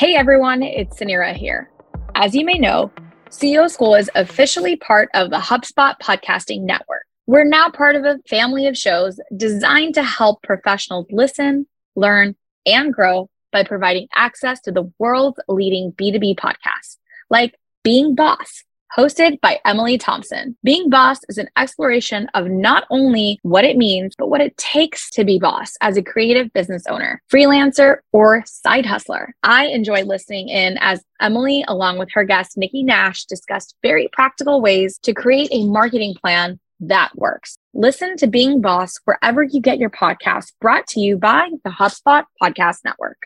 Hey everyone, it's Suneera here. As you may know, CEO School is officially part of the HubSpot Podcasting Network. We're now part of a family of shows designed to help professionals listen, learn, and grow by providing access to the world's leading B2B podcasts, like Being Boss, hosted by Emily Thompson. Being Boss is an exploration of not only what it means, but what it takes to be boss as a creative business owner, freelancer, or side hustler. I enjoy listening in as Emily, along with her guest, Nikki Nash, discussed very practical ways to create a marketing plan that works. Listen to Being Boss wherever you get your podcast, brought to you by the HubSpot Podcast Network.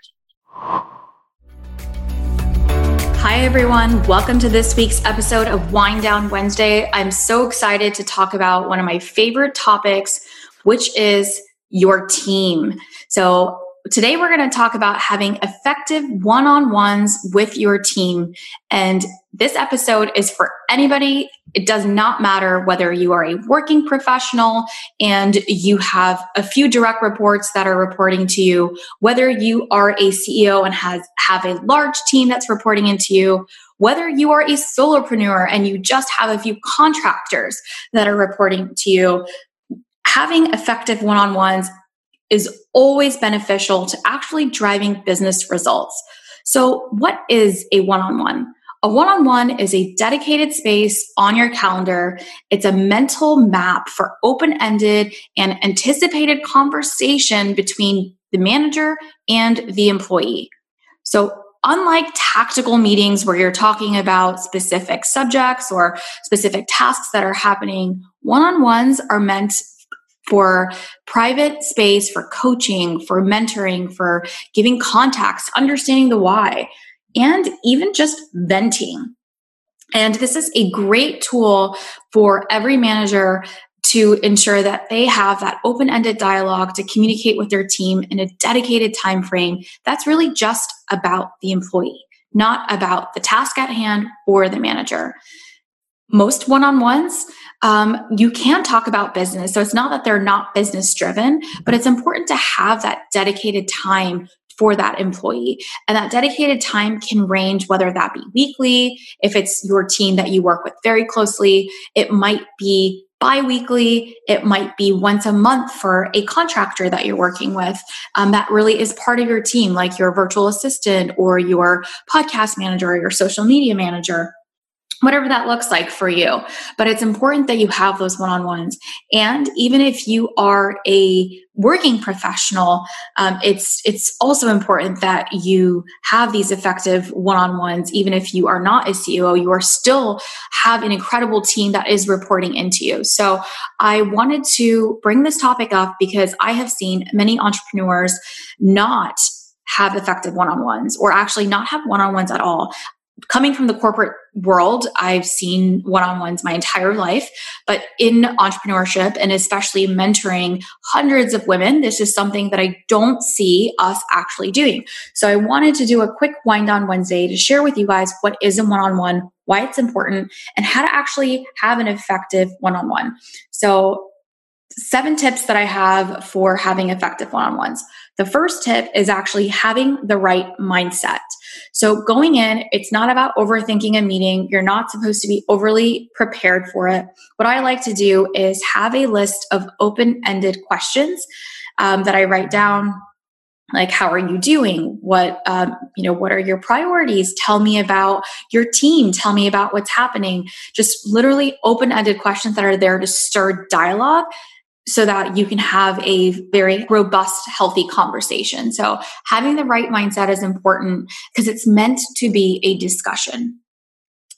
Everyone. Welcome to this week's episode of Wind Down Wednesday. I'm so excited to talk about one of my favorite topics, which is your team. So, today we're going to talk about having effective one on ones with your team. And this episode is for anybody it does not matter whether you are a working professional and you have a few direct reports that are reporting to you, whether you are a CEO and has have a large team that's reporting into you, whether you are a solopreneur and you just have a few contractors that are reporting to you, having effective one-on-ones is always beneficial to actually driving business results. So, what is a one on one? A one on one is a dedicated space on your calendar. It's a mental map for open ended and anticipated conversation between the manager and the employee. So, unlike tactical meetings where you're talking about specific subjects or specific tasks that are happening, one on ones are meant for private space, for coaching, for mentoring, for giving context, understanding the why and even just venting. And this is a great tool for every manager to ensure that they have that open-ended dialogue to communicate with their team in a dedicated time frame that's really just about the employee, not about the task at hand or the manager. Most one-on-ones, um, you can talk about business. So it's not that they're not business driven, but it's important to have that dedicated time for that employee. And that dedicated time can range whether that be weekly, if it's your team that you work with very closely, it might be bi-weekly it might be once a month for a contractor that you're working with um, that really is part of your team like your virtual assistant or your podcast manager or your social media manager whatever that looks like for you. But it's important that you have those one on ones. And even if you are a working professional, um, it's it's also important that you have these effective one on ones. Even if you are not a CEO, you are still have an incredible team that is reporting into you. So I wanted to bring this topic up because I have seen many entrepreneurs not have effective one on ones or actually not have one on ones at all coming from the corporate world, I've seen one on ones my entire life. But in entrepreneurship and especially mentoring hundreds of women, this is something that I don't see us actually doing. So I wanted to do a quick wind on Wednesday to share with you guys what is a one on one, why it's important, and how to actually have an effective one on one. So seven tips that I have for having effective one on ones. The first tip is actually having the right mindset. So, going in, it's not about overthinking a meeting. You're not supposed to be overly prepared for it. What I like to do is have a list of open ended questions um, that I write down like how are you doing what um, you know what are your priorities tell me about your team tell me about what's happening just literally open-ended questions that are there to stir dialogue so that you can have a very robust healthy conversation so having the right mindset is important because it's meant to be a discussion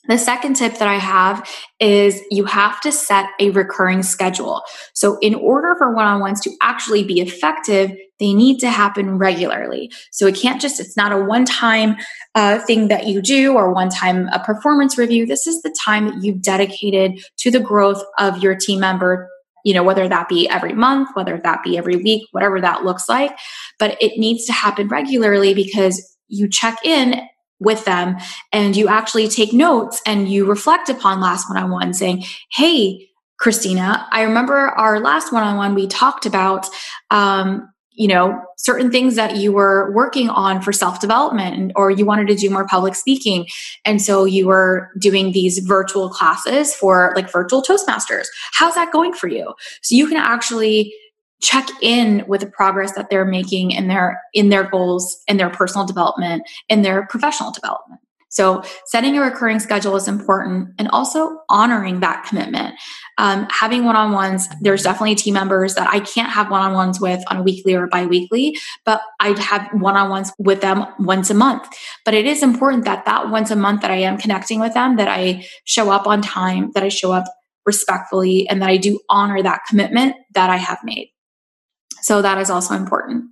the second tip that I have is you have to set a recurring schedule. So, in order for one on ones to actually be effective, they need to happen regularly. So, it can't just, it's not a one time uh, thing that you do or one time a performance review. This is the time that you've dedicated to the growth of your team member. You know, whether that be every month, whether that be every week, whatever that looks like. But it needs to happen regularly because you check in with them and you actually take notes and you reflect upon last one on one saying, Hey, Christina, I remember our last one on one, we talked about, um, you know, certain things that you were working on for self development or you wanted to do more public speaking. And so you were doing these virtual classes for like virtual Toastmasters. How's that going for you? So you can actually check in with the progress that they're making in their in their goals in their personal development in their professional development so setting a recurring schedule is important and also honoring that commitment um, having one-on-ones there's definitely team members that i can't have one-on-ones with on a weekly or bi-weekly but i'd have one-on-ones with them once a month but it is important that that once a month that i am connecting with them that i show up on time that i show up respectfully and that i do honor that commitment that i have made so that is also important.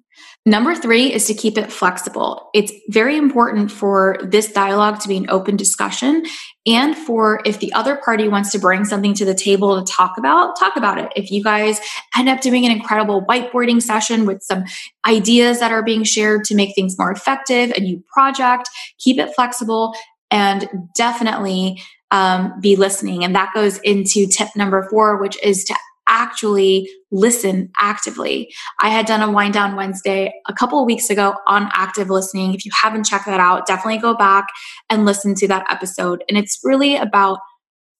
Number three is to keep it flexible. It's very important for this dialogue to be an open discussion and for if the other party wants to bring something to the table to talk about, talk about it. If you guys end up doing an incredible whiteboarding session with some ideas that are being shared to make things more effective, a new project, keep it flexible and definitely um, be listening. And that goes into tip number four, which is to actually listen actively. I had done a wind down Wednesday a couple weeks ago on active listening. If you haven't checked that out, definitely go back and listen to that episode. And it's really about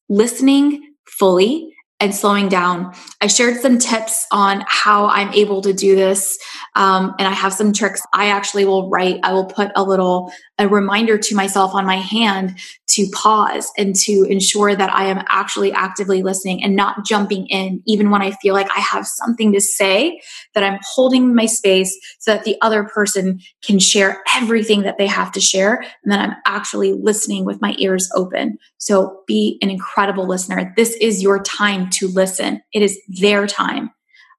listening fully and slowing down. I shared some tips on how I'm able to do this. Um, and I have some tricks. I actually will write, I will put a little a reminder to myself on my hand to pause and to ensure that I am actually actively listening and not jumping in, even when I feel like I have something to say, that I'm holding my space so that the other person can share everything that they have to share. And then I'm actually listening with my ears open. So be an incredible listener. This is your time to listen, it is their time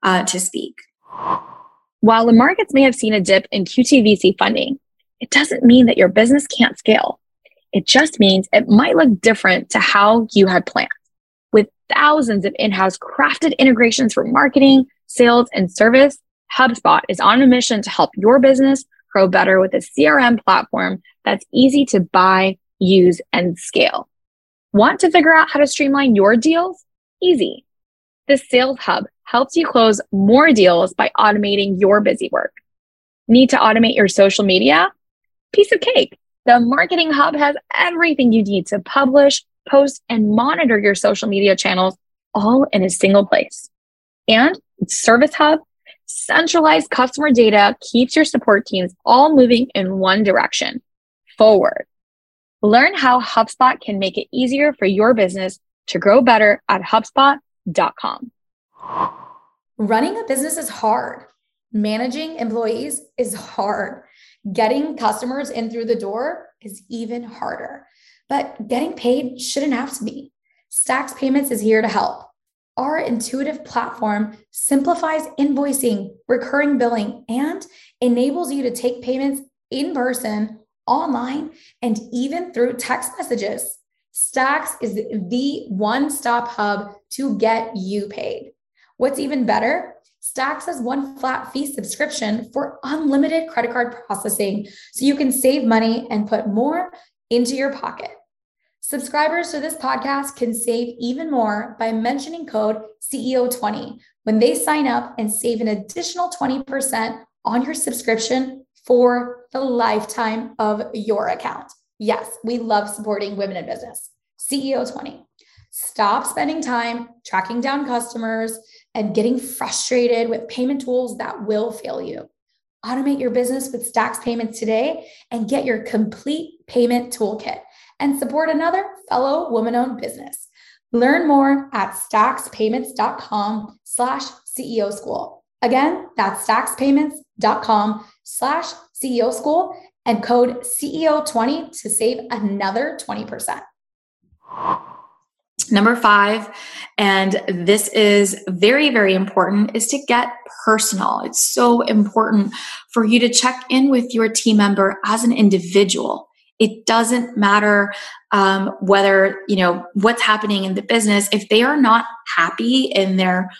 uh, to speak. While the markets may have seen a dip in QTVC funding, it doesn't mean that your business can't scale. It just means it might look different to how you had planned. With thousands of in house crafted integrations for marketing, sales, and service, HubSpot is on a mission to help your business grow better with a CRM platform that's easy to buy, use, and scale. Want to figure out how to streamline your deals? Easy. The Sales Hub helps you close more deals by automating your busy work. Need to automate your social media? Piece of cake. The Marketing Hub has everything you need to publish, post, and monitor your social media channels all in a single place. And Service Hub, centralized customer data keeps your support teams all moving in one direction forward. Learn how HubSpot can make it easier for your business to grow better at HubSpot.com. Running a business is hard. Managing employees is hard. Getting customers in through the door is even harder, but getting paid shouldn't have to be. Stax Payments is here to help. Our intuitive platform simplifies invoicing, recurring billing, and enables you to take payments in person, online, and even through text messages. Stax is the one stop hub to get you paid. What's even better? Stax has one flat fee subscription for unlimited credit card processing so you can save money and put more into your pocket. Subscribers to this podcast can save even more by mentioning code CEO20 when they sign up and save an additional 20% on your subscription for the lifetime of your account. Yes, we love supporting women in business. CEO20. Stop spending time tracking down customers and getting frustrated with payment tools that will fail you. Automate your business with Stax Payments today and get your complete payment toolkit and support another fellow woman-owned business. Learn more at staxpayments.com slash CEO school. Again, that's staxpayments.com slash CEO school and code CEO20 to save another 20%. Number five, and this is very, very important, is to get personal. It's so important for you to check in with your team member as an individual. It doesn't matter um, whether you know what's happening in the business. If they are not happy in their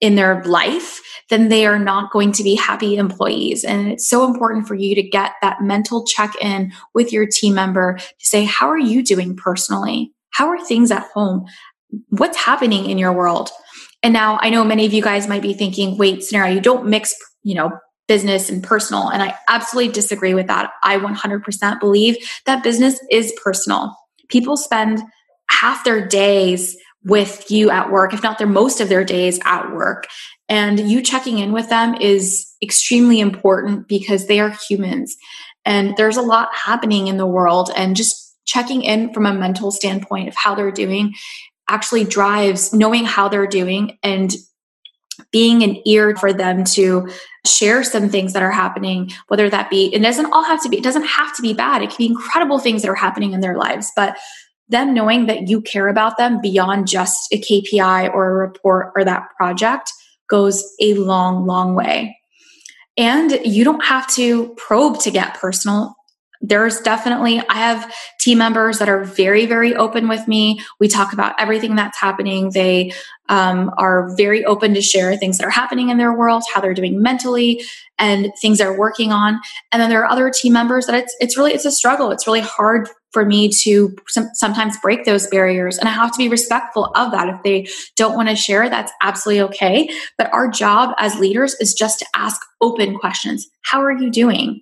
in their life, then they are not going to be happy employees. And it's so important for you to get that mental check in with your team member to say, How are you doing personally? How are things at home? What's happening in your world? And now I know many of you guys might be thinking, wait, Suneera, you don't mix, you know, business and personal. And I absolutely disagree with that. I 100% believe that business is personal. People spend half their days with you at work, if not their most of their days at work. And you checking in with them is extremely important because they are humans. And there's a lot happening in the world. And just checking in from a mental standpoint of how they're doing actually drives knowing how they're doing and being an ear for them to share some things that are happening whether that be it doesn't all have to be it doesn't have to be bad. It can be incredible things that are happening in their lives but them knowing that you care about them beyond just a KPI or a report or that project goes a long long way. And you don't have to probe to get personal there's definitely i have team members that are very very open with me. We talk about everything that's happening. They um, are very open to share things that are happening in their world how they're doing mentally and things they're working on. And then there are other team members that it's it's really it's a struggle. It's really hard for me to some, sometimes break those barriers. And i have to be respectful of that. If they don't want to share that's absolutely okay. But our job as leaders is just to ask open questions. How are you doing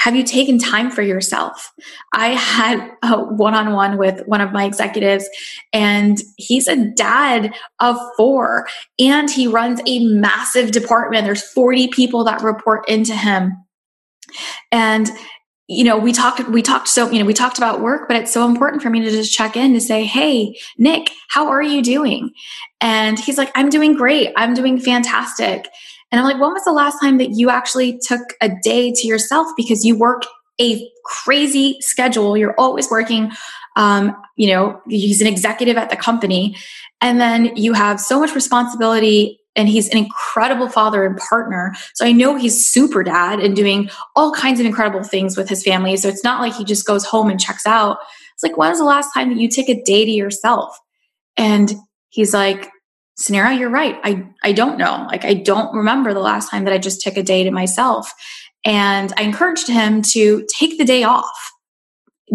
have you taken time for yourself? I had a one on one with one of my executives, and he's a dad of four, and he runs a massive department. There's 40 people that report into him. And you know we talked we talked so you know we talked about work but it's so important for me to just check in to say hey nick how are you doing and he's like i'm doing great i'm doing fantastic and I'm like, when was the last time that you actually took a day to yourself because you work a crazy schedule? You're always working. Um, you know, he's an executive at the company. And then you have so much responsibility and he's an incredible father and partner. So I know he's super dad and doing all kinds of incredible things with his family. So it's not like he just goes home and checks out. It's like, when was the last time that you took a day to yourself? And he's like, Suneera, you're right. I, I don't know. Like, I don't remember the last time that I just took a day to myself. And I encouraged him to take the day off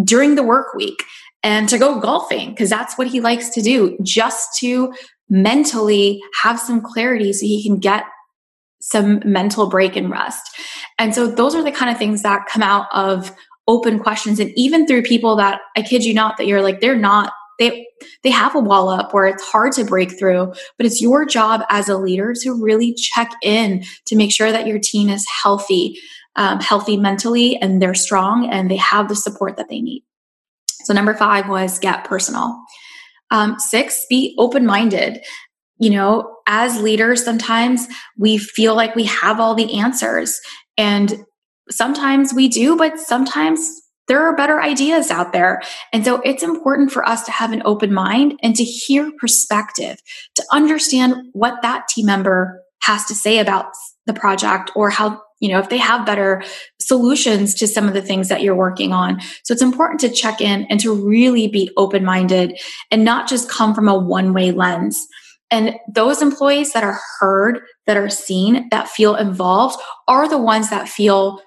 during the work week and to go golfing because that's what he likes to do, just to mentally have some clarity so he can get some mental break and rest. And so, those are the kind of things that come out of open questions. And even through people that I kid you not, that you're like, they're not they they have a wall up where it's hard to break through but it's your job as a leader to really check in to make sure that your team is healthy um, healthy mentally and they're strong and they have the support that they need. So number five was get personal. Um, six be open-minded. You know as leaders sometimes we feel like we have all the answers and sometimes we do but sometimes there are better ideas out there. And so it's important for us to have an open mind and to hear perspective, to understand what that team member has to say about the project or how, you know, if they have better solutions to some of the things that you're working on. So it's important to check in and to really be open minded and not just come from a one way lens. And those employees that are heard, that are seen, that feel involved are the ones that feel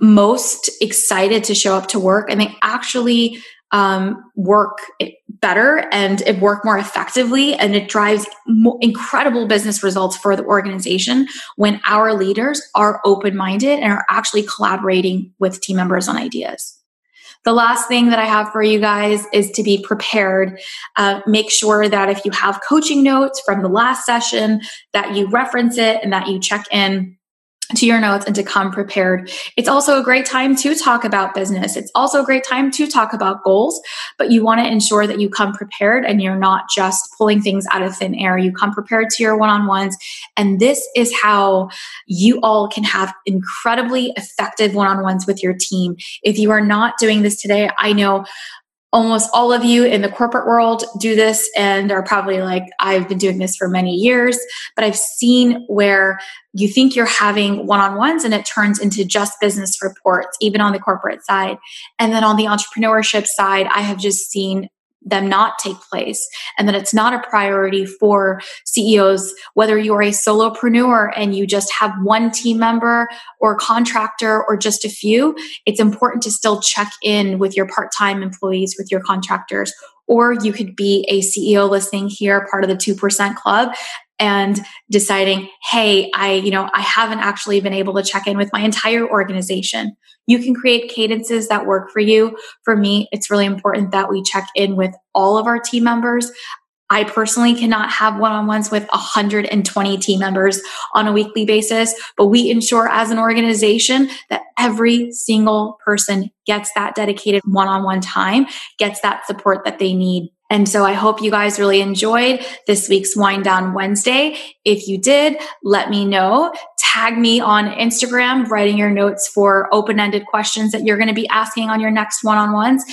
most excited to show up to work and they actually um, work better and it work more effectively and it drives incredible business results for the organization when our leaders are open-minded and are actually collaborating with team members on ideas the last thing that I have for you guys is to be prepared. Uh, make sure that if you have coaching notes from the last session, that you reference it and that you check in to your notes and to come prepared. It's also a great time to talk about business. It's also a great time to talk about goals, but you want to ensure that you come prepared and you're not just pulling things out of thin air. You come prepared to your one on ones. And this is how you all can have incredibly effective one on ones with your team. If you are not doing this today, I know almost all of you in the corporate world do this and are probably like, I've been doing this for many years, but I've seen where you think you're having one on ones and it turns into just business reports, even on the corporate side. And then on the entrepreneurship side, I have just seen them not take place and that it's not a priority for CEOs, whether you're a solopreneur and you just have one team member or contractor or just a few, it's important to still check in with your part time employees, with your contractors. Or you could be a CEO listening here, part of the 2% club, and deciding, hey, I, you know, I haven't actually been able to check in with my entire organization. You can create cadences that work for you. For me, it's really important that we check in with all of our team members. I personally cannot have one on ones with 120 team members on a weekly basis, but we ensure as an organization that every single person gets that dedicated one on one time, gets that support that they need and so I hope you guys really enjoyed this week's Wind Down Wednesday. If you did, let me know. Tag me on Instagram, writing your notes for open ended questions that you're going to be asking on your next one on ones.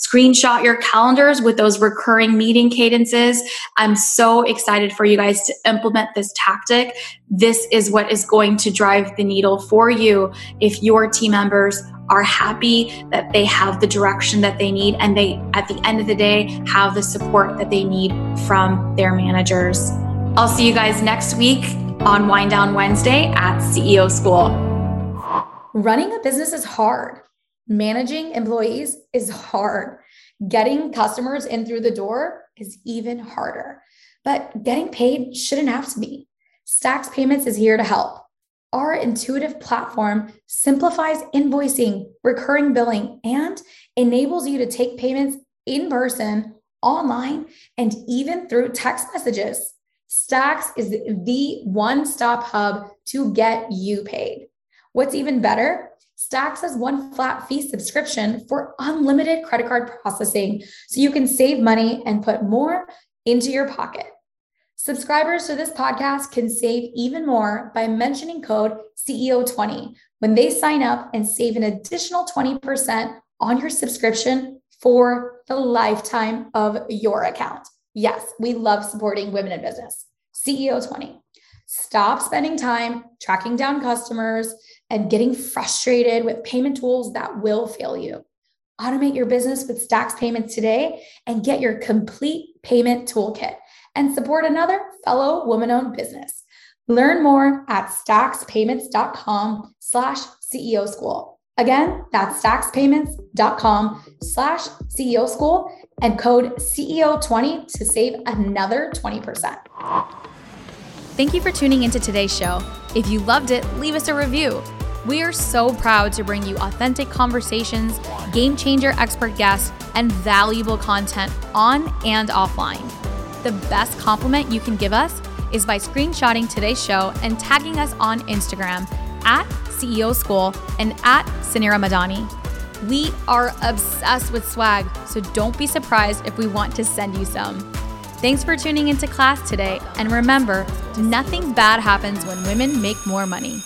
Screenshot your calendars with those recurring meeting cadences. I'm so excited for you guys to implement this tactic. This is what is going to drive the needle for you if your team members are happy that they have the direction that they need and they, at the end of the day, have the support that they need from their managers. I'll see you guys next week on Wind Down Wednesday at CEO School. Running a business is hard. Managing employees is hard. Getting customers in through the door is even harder. But getting paid shouldn't have to be. Stax Payments is here to help. Our intuitive platform simplifies invoicing, recurring billing, and enables you to take payments in person, online, and even through text messages. Stax is the one stop hub to get you paid. What's even better? Stax has one flat fee subscription for unlimited credit card processing so you can save money and put more into your pocket. Subscribers to this podcast can save even more by mentioning code CEO20 when they sign up and save an additional 20% on your subscription for the lifetime of your account. Yes, we love supporting women in business. CEO20. Stop spending time tracking down customers and getting frustrated with payment tools that will fail you. Automate your business with Stax Payments today and get your complete payment toolkit and support another fellow woman-owned business. Learn more at staxpayments.com slash CEO school. Again, that's staxpayments.com slash CEO school and code CEO20 to save another 20%. Thank you for tuning into today's show. If you loved it, leave us a review. We are so proud to bring you authentic conversations, game changer expert guests, and valuable content on and offline. The best compliment you can give us is by screenshotting today's show and tagging us on Instagram at CEO School and at Suneera Madhani. We are obsessed with swag, so don't be surprised if we want to send you some. Thanks for tuning into class today, and remember, nothing bad happens when women make more money.